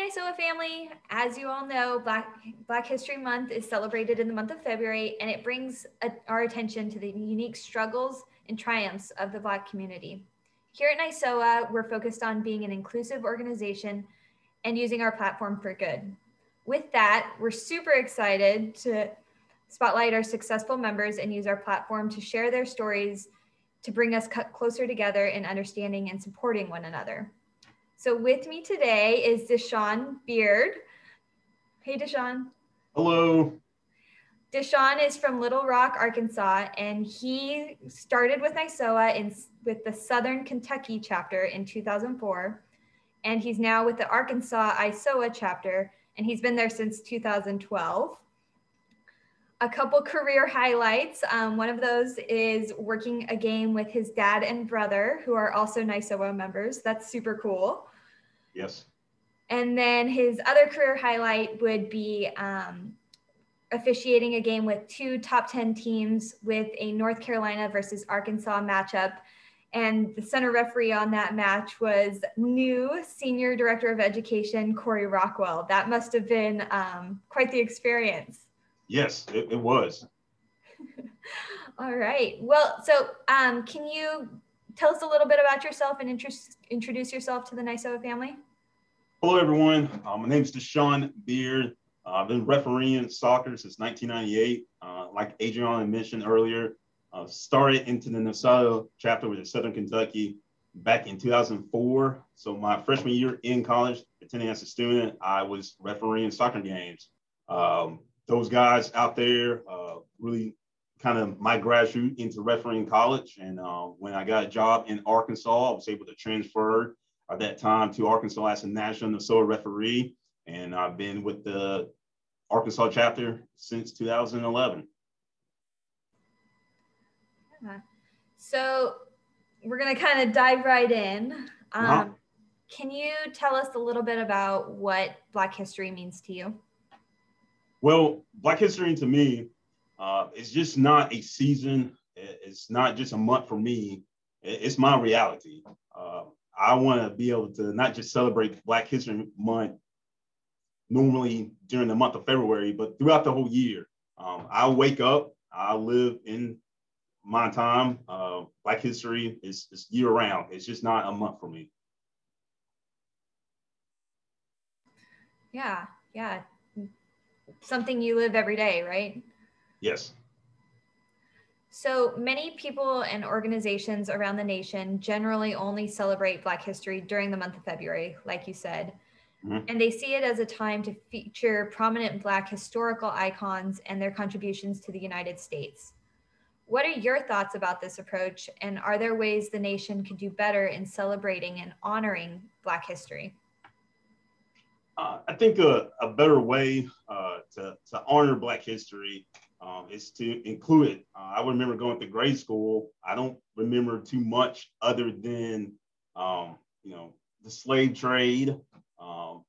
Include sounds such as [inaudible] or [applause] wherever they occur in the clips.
NISOA family. As you all know, Black, Black History Month is celebrated in the month of February, and it brings a, our attention to the unique struggles and triumphs of the Black community. Here at NISOA, we're focused on being an inclusive organization and using our platform for good. With that, we're super excited to spotlight our successful members and use our platform to share their stories to bring us closer together in understanding and supporting one another. So with me today is Deshaun Beard. Hey, Deshaun. Hello. Deshaun is from Little Rock, Arkansas, and he started with NISOA in, with the Southern Kentucky chapter in 2004. And he's now with the Arkansas ISOA chapter, and he's been there since 2012 a couple career highlights. Um, one of those is working a game with his dad and brother, who are also NISOA members. That's super cool. Yes. And then his other career highlight would be um, officiating a game with two top 10 teams with a North Carolina versus Arkansas matchup. And the center referee on that match was new senior director of education, Corey Rockwell. That must have been um, quite the experience. Yes, it, it was. [laughs] All right. Well, so um, can you tell us a little bit about yourself and interest, introduce yourself to the NISOA family? Hello, everyone. Uh, my name is Deshaun Beard. Uh, I've been refereeing soccer since 1998. Uh, like Adrian mentioned earlier, uh, started into the NISOA chapter with Southern Kentucky back in 2004. So my freshman year in college, attending as a student, I was refereeing soccer games. Um, those guys out there uh, really kind of my graduate into refereeing college. And uh, when I got a job in Arkansas, I was able to transfer at that time to Arkansas as a national NISOA referee. And I've been with the Arkansas chapter since 2011. So we're going to kind of dive right in. Uh-huh. Um, uh-huh. Can you tell us a little bit about what Black history means to you? Well, Black History to me uh, is just not a season. It's not just a month for me. It's my reality. Uh, I want to be able to not just celebrate Black History Month normally during the month of February, but throughout the whole year. Um, I wake up, I live in my time. Uh, Black history is, is year round. It's just not a month for me. Yeah, yeah something you live every day, right? Yes. So many people and organizations around the nation generally only celebrate Black history during the month of February, like you said. Mm-hmm. And they see it as a time to feature prominent Black historical icons and their contributions to the United States. What are your thoughts about this approach? And are there ways the nation could do better in celebrating and honoring Black history? Uh, I think a, a better way uh, to, to honor Black history um, is to include it. Uh, I remember going to grade school. I don't remember too much other than, um, you know, the slave trade, um,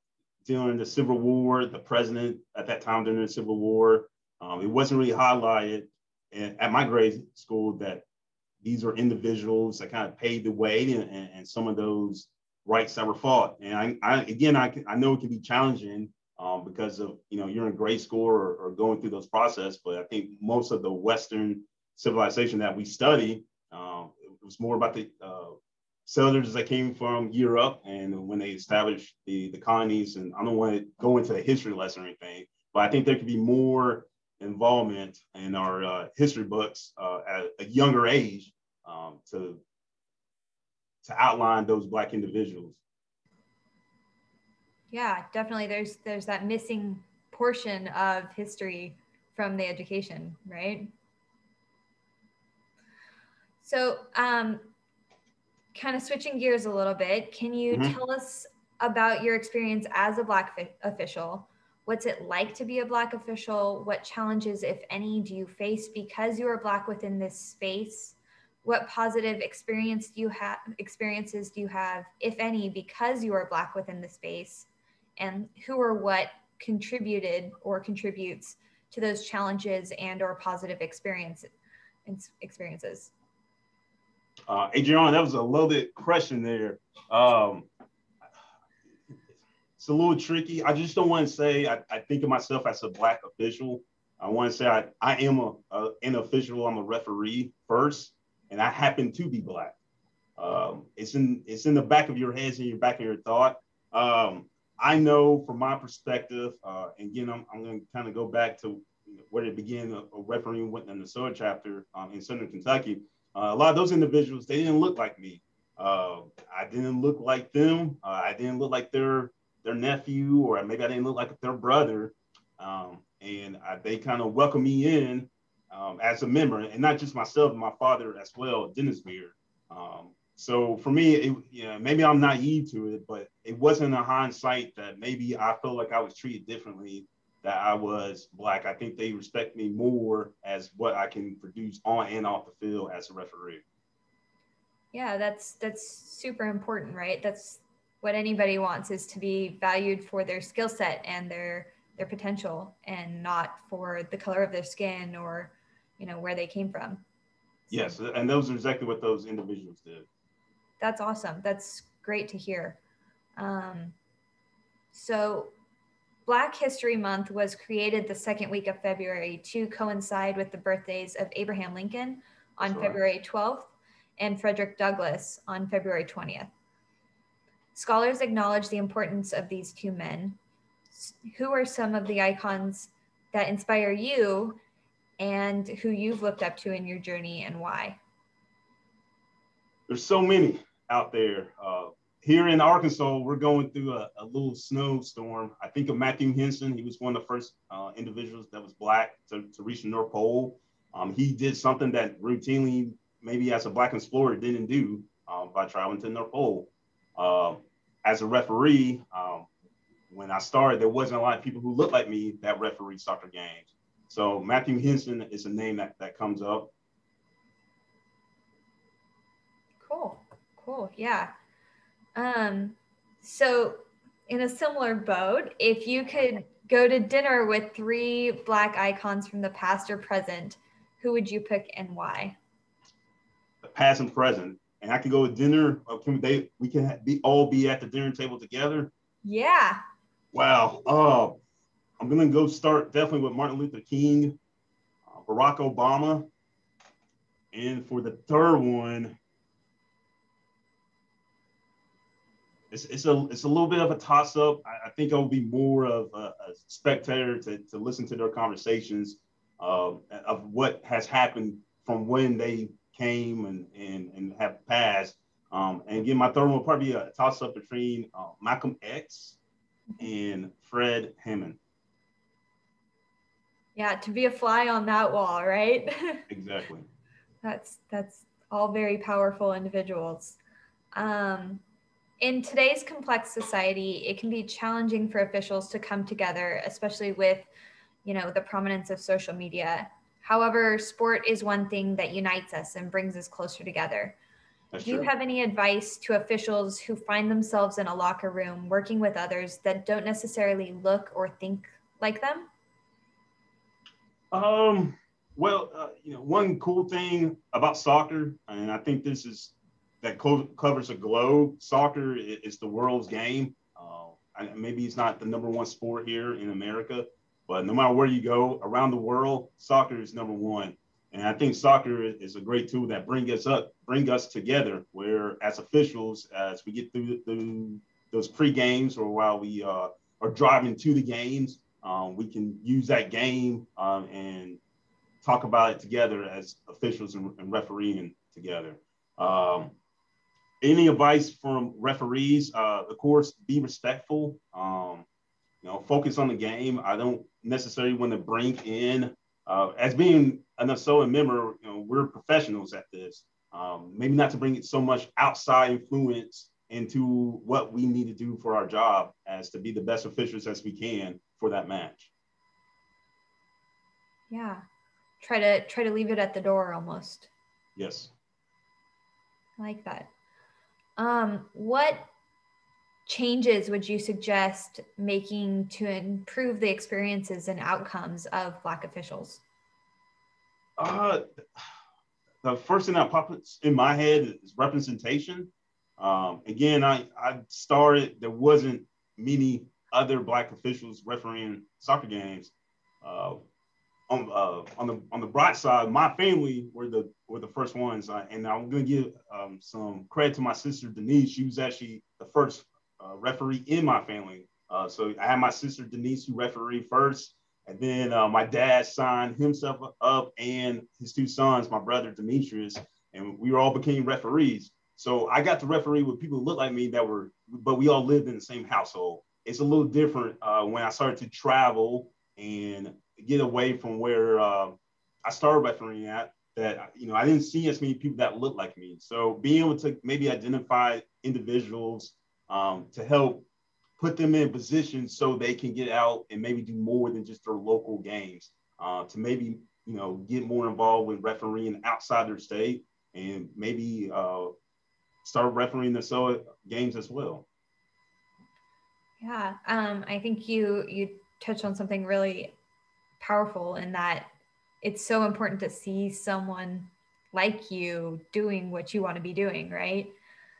during the Civil War, the president at that time during the Civil War. Um, it wasn't really highlighted in, at my grade school that these are individuals that kind of paved the way and, and, and some of those rights that were fought. And I, I again, I, I know it can be challenging um, because of, you know, you're in grade school or, or, going through those process, but I think most of the Western civilization that we study, um, it was more about the uh, settlers that came from Europe and when they established the, the colonies. And I don't want to go into a history lesson or anything, but I think there could be more involvement in our uh, history books uh, at a younger age um, to to outline those black individuals yeah definitely. There's there's that missing portion of history from the education right? So um kind of switching gears a little bit can you mm-hmm. tell us about your experience as a black fi- official? What's it like to be a black official? What challenges if any do you face because you are black within this space? What positive experience do you have experiences do you have if any because you are black within the space and who or what contributed or contributes to those challenges and or positive experience, experiences uh, adrian that was a loaded question there um, it's a little tricky. I just don't want to say I, I think of myself as a black official. I want to say I, I am a, a, an official. I'm a referee first, and I happen to be black. Um, it's in it's in the back of your heads and your back of your thought. Um, I know from my perspective, uh, and again, I'm, I'm going to kind of go back to where it began, a, a referee went in the SOA chapter um, in Southern Kentucky. Uh, a lot of those individuals, they didn't look like me. Uh, I didn't look like them. Uh, I didn't look like their their nephew, or maybe I didn't look like their brother. Um, and I, they kind of welcomed me in um, as a member, and not just myself, my father as well, Dennis Beard. Um, so for me, it, you know, maybe I'm naive to it, but it wasn't a hindsight that maybe I felt like I was treated differently that I was black. I think they respect me more as what I can produce on and off the field as a referee. Yeah, that's that's super important, right? That's what anybody wants is to be valued for their skill set and their their potential and not for the color of their skin or you know where they came from yes and those are exactly what those individuals did that's awesome. That's great to hear. Um, so black history month was created the second week of february to coincide with the birthdays of abraham lincoln on february 12th and frederick douglass on february 20th Scholars acknowledge the importance of these two men. Who are some of the icons that inspire you and who you've looked up to in your journey and why? There's so many out there. Uh, here in Arkansas, we're going through a, a, little snowstorm. I think of Matthew Henson. He was one of the first uh, individuals that was black to, to reach the North Pole. Um, he did something that routinely, maybe as a black explorer, didn't do uh, by traveling to the North Pole. Uh, as a referee, um, when I started, there wasn't a lot of people who looked like me that referee soccer games. So Matthew Henson is a name that, that comes up. Cool, cool, yeah. Um, so in a similar boat, if you could go to dinner with three black icons from the past or present, who would you pick and why? The past and present and I could go to dinner. Can they? We can be all be at the dinner table together. Yeah. Wow. Uh, I'm gonna go start definitely with Martin Luther King, uh, Barack Obama, and for the third one, it's, it's a it's a little bit of a toss up. I, I think I'll be more of a, a, spectator to, to listen to their conversations uh, of what has happened from when they came and, and, and have passed. Um, and again, my third one will probably be a toss up between uh, Malcolm X and Fred Hammond. Yeah, to be a fly on that wall, right? [laughs] exactly. That's that's all very powerful individuals. Um, in today's complex society, it can be challenging for officials to come together, especially with, you know, the prominence of social media. However, sport is one thing that unites us and brings us closer together. That's Do you true. have any advice to officials who find themselves in a locker room working with others that don't necessarily look or think like them? Um, well, uh, you know, one cool thing about soccer, and I think this is that co- covers a globe. Soccer is the world's game. Uh, maybe it's not the number one sport here in America, but no matter where you go around the world, soccer is number one. And I think soccer is a great tool that bring us up, bring us together. Where as officials, as we get through, through those pre games or while we uh, are driving to the games, um, we can use that game um, and talk about it together as officials and, and refereeing together. Um, any advice from referees? Uh, of course, be respectful. Um, you know, focus on the game. I don't necessarily want to bring in, uh, as being an SOA member, you know, we're professionals at this. Um, maybe not to bring it so much outside influence into what we need to do for our job as to be the best officials as we can for that match. Yeah. Try to try to leave it at the door almost. Yes. I like that. Um, what changes would you suggest making to improve the experiences and outcomes of Black officials? Uh, the first thing that pops in my head is representation. Um, again, I, I started, there wasn't many other black officials refereeing soccer games. Uh, on uh, on the on the bright side, my family were the were the first ones, uh, and I'm going to give um, some credit to my sister Denise. She was actually the first uh, referee in my family. Uh, so I had my sister Denise who refereed first, and then uh, my dad signed himself up and his two sons, my brother Demetrius, and we all became referees. So I got to referee with people who looked like me that were, but we all lived in the same household. It's a little different uh, when I started to travel and get away from where uh, I started refereeing at. That you know, I didn't see as many people that looked like me. So being able to maybe identify individuals um, to help put them in position so they can get out and maybe do more than just their local games. Uh, to maybe you know get more involved with refereeing outside their state and maybe uh, start refereeing the SOA games as well. Yeah, um, I think you you touched on something really powerful in that it's so important to see someone like you doing what you want to be doing, right?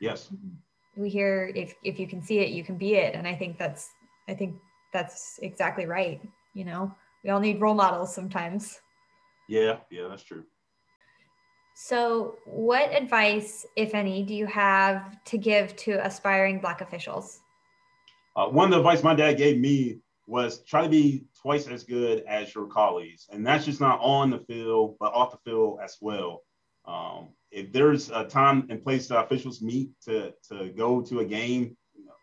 Yes. We hear if if you can see it, you can be it, and I think that's I think that's exactly right. You know, we all need role models sometimes. Yeah, yeah, that's true. So, what advice, if any, do you have to give to aspiring Black officials? Uh, one of the advice my dad gave me was try to be twice as good as your colleagues, and that's just not on the field, but off the field as well. Um, if there's a time and place that officials meet to to go to a game,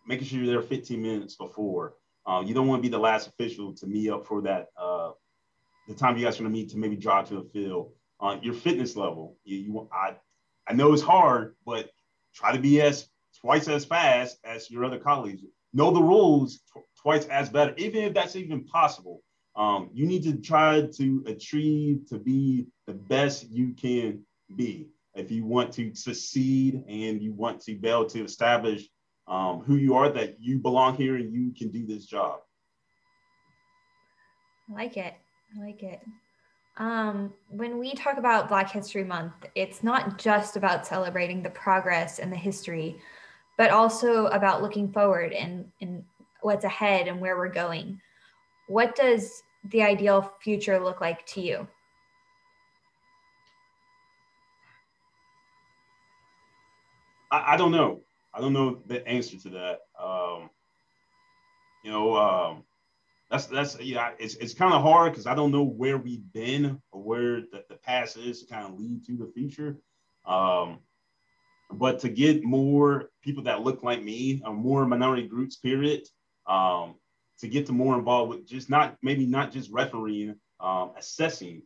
making sure you're there 15 minutes before. Um, you don't want to be the last official to meet up for that. Uh, the time you guys are going to meet to maybe drive to the field uh, your fitness level. You, you, I, I know it's hard, but try to be as twice as fast as your other colleagues. Know the rules tw- twice as better, even if that's even possible. Um, you need to try to achieve to be the best you can be if you want to succeed and you want to be able to establish um, who you are, that you belong here and you can do this job. I like it. I like it. Um, when we talk about Black History Month, it's not just about celebrating the progress and the history, but also about looking forward and, and what's ahead and where we're going. What does the ideal future look like to you? I, I don't know. I don't know the answer to that. Um, you know, um, that's that's yeah it's, it's kind of hard because i don't know where we've been or where the, the past is to kind of lead to the future um, but to get more people that look like me or more minority groups period um, to get to more involved with just not maybe not just refereeing um, assessing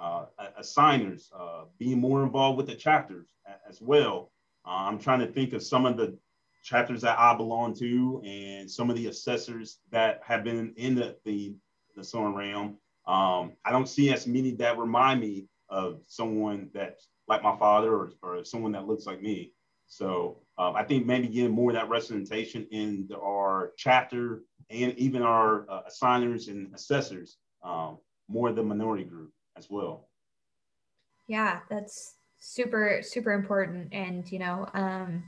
uh, assigners uh, being more involved with the chapters as well uh, i'm trying to think of some of the chapters that I belong to and some of the assessors that have been in the the, the SOAN realm. Um, I don't see as many that remind me of someone that's like my father or, or someone that looks like me. So um, I think maybe getting more of that representation in the, our chapter and even our uh, assigners and assessors, um, more of the minority group as well. Yeah, that's super, super important. And, you know, um,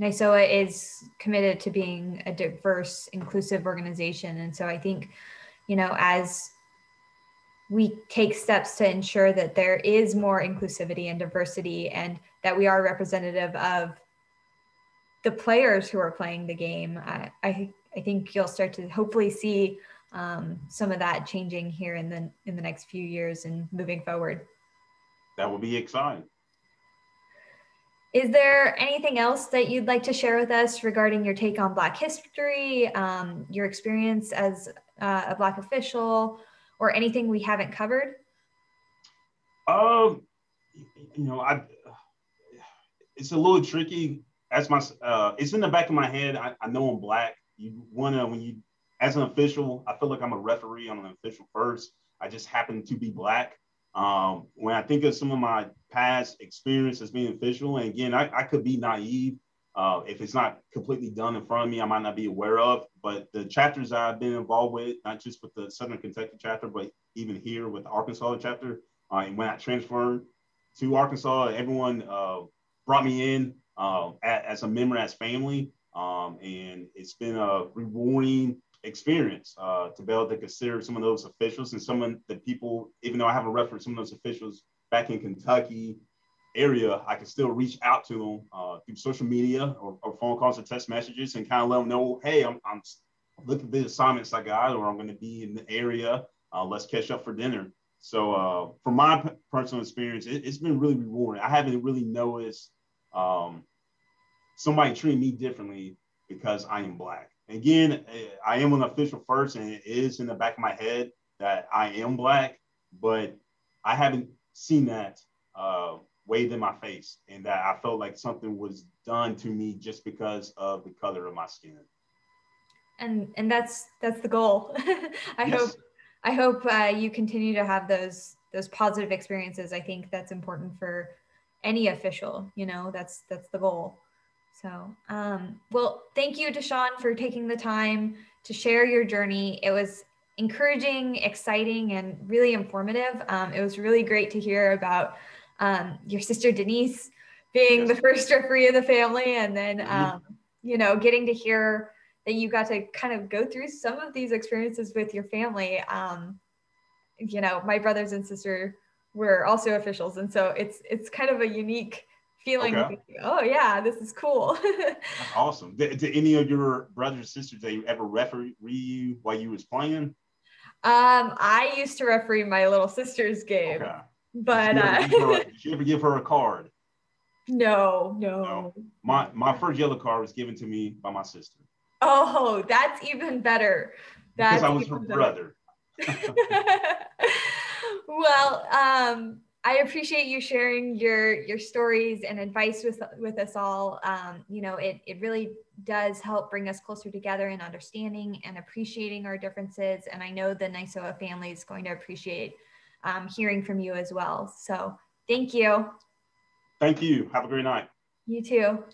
NISOA is committed to being a diverse, inclusive organization. And so I think, you know, as we take steps to ensure that there is more inclusivity and diversity and that we are representative of the players who are playing the game, I, I, I think you'll start to hopefully see um, some of that changing here in the in the next few years and moving forward. That will be exciting. Is there anything else that you'd like to share with us regarding your take on Black history, um, your experience as uh, a Black official, or anything we haven't covered? Um, you know, I it's a little tricky. As my, uh, it's in the back of my head. I, I know I'm Black. You wanna when you, as an official, I feel like I'm a referee. I'm an official first. I just happen to be Black. Um, when I think of some of my past experience as being official, and again, I, I could be naive. Uh, if it's not completely done in front of me, I might not be aware of. But the chapters I've been involved with, not just with the Southern Kentucky chapter, but even here with the Arkansas chapter, uh, and when I transferred to Arkansas, everyone uh, brought me in uh, as a member, as family, um, and it's been a rewarding experience uh, to be able to consider some of those officials and some of the people, even though I have a reference some of those officials back in Kentucky area, I can still reach out to them uh, through social media or, or, phone calls or text messages and kind of let them know, hey, I'm, I'm looking at the assignments I got, or I'm going to be in the area. Uh, let's catch up for dinner. So, uh, from my personal experience, it, has been really rewarding. I haven't really noticed um, somebody treating me differently because I am black. Again, eh, I am an official first, and it is in the back of my head that I am black, but I haven't seen that uh, waved in my face, and that I felt like something was done to me just because of the color of my skin. And and that's that's the goal. [laughs] I yes. hope I hope uh, you continue to have those those positive experiences. I think that's important for any official. You know, that's that's the goal. So, um, well, thank you, Deshaun, for taking the time to share your journey. It was encouraging, exciting, and really informative. Um, it was really great to hear about um, your sister Denise being the first referee of the family, and then mm-hmm. um, you know getting to hear that you got to kind of go through some of these experiences with your family. Um, you know, my brothers and sister were also officials, and so it's it's kind of a unique feeling. Okay. oh yeah, this is cool. [laughs] That's awesome. Did, did, any of your brothers and sisters they ever referee you while you was playing? Um, I used to referee my little sister's game. Okay. But did you, uh, her, did you ever give her a card? No, no, no. My my first yellow card was given to me by my sister. Oh, that's even better. That's because I was her better. brother. [laughs] well, um, I appreciate you sharing your your stories and advice with with us all. Um, you know, it it really does help bring us closer together in understanding and appreciating our differences. And I know the Nisoa family is going to appreciate um, hearing from you as well. So thank you. Thank you. Have a great night. You too.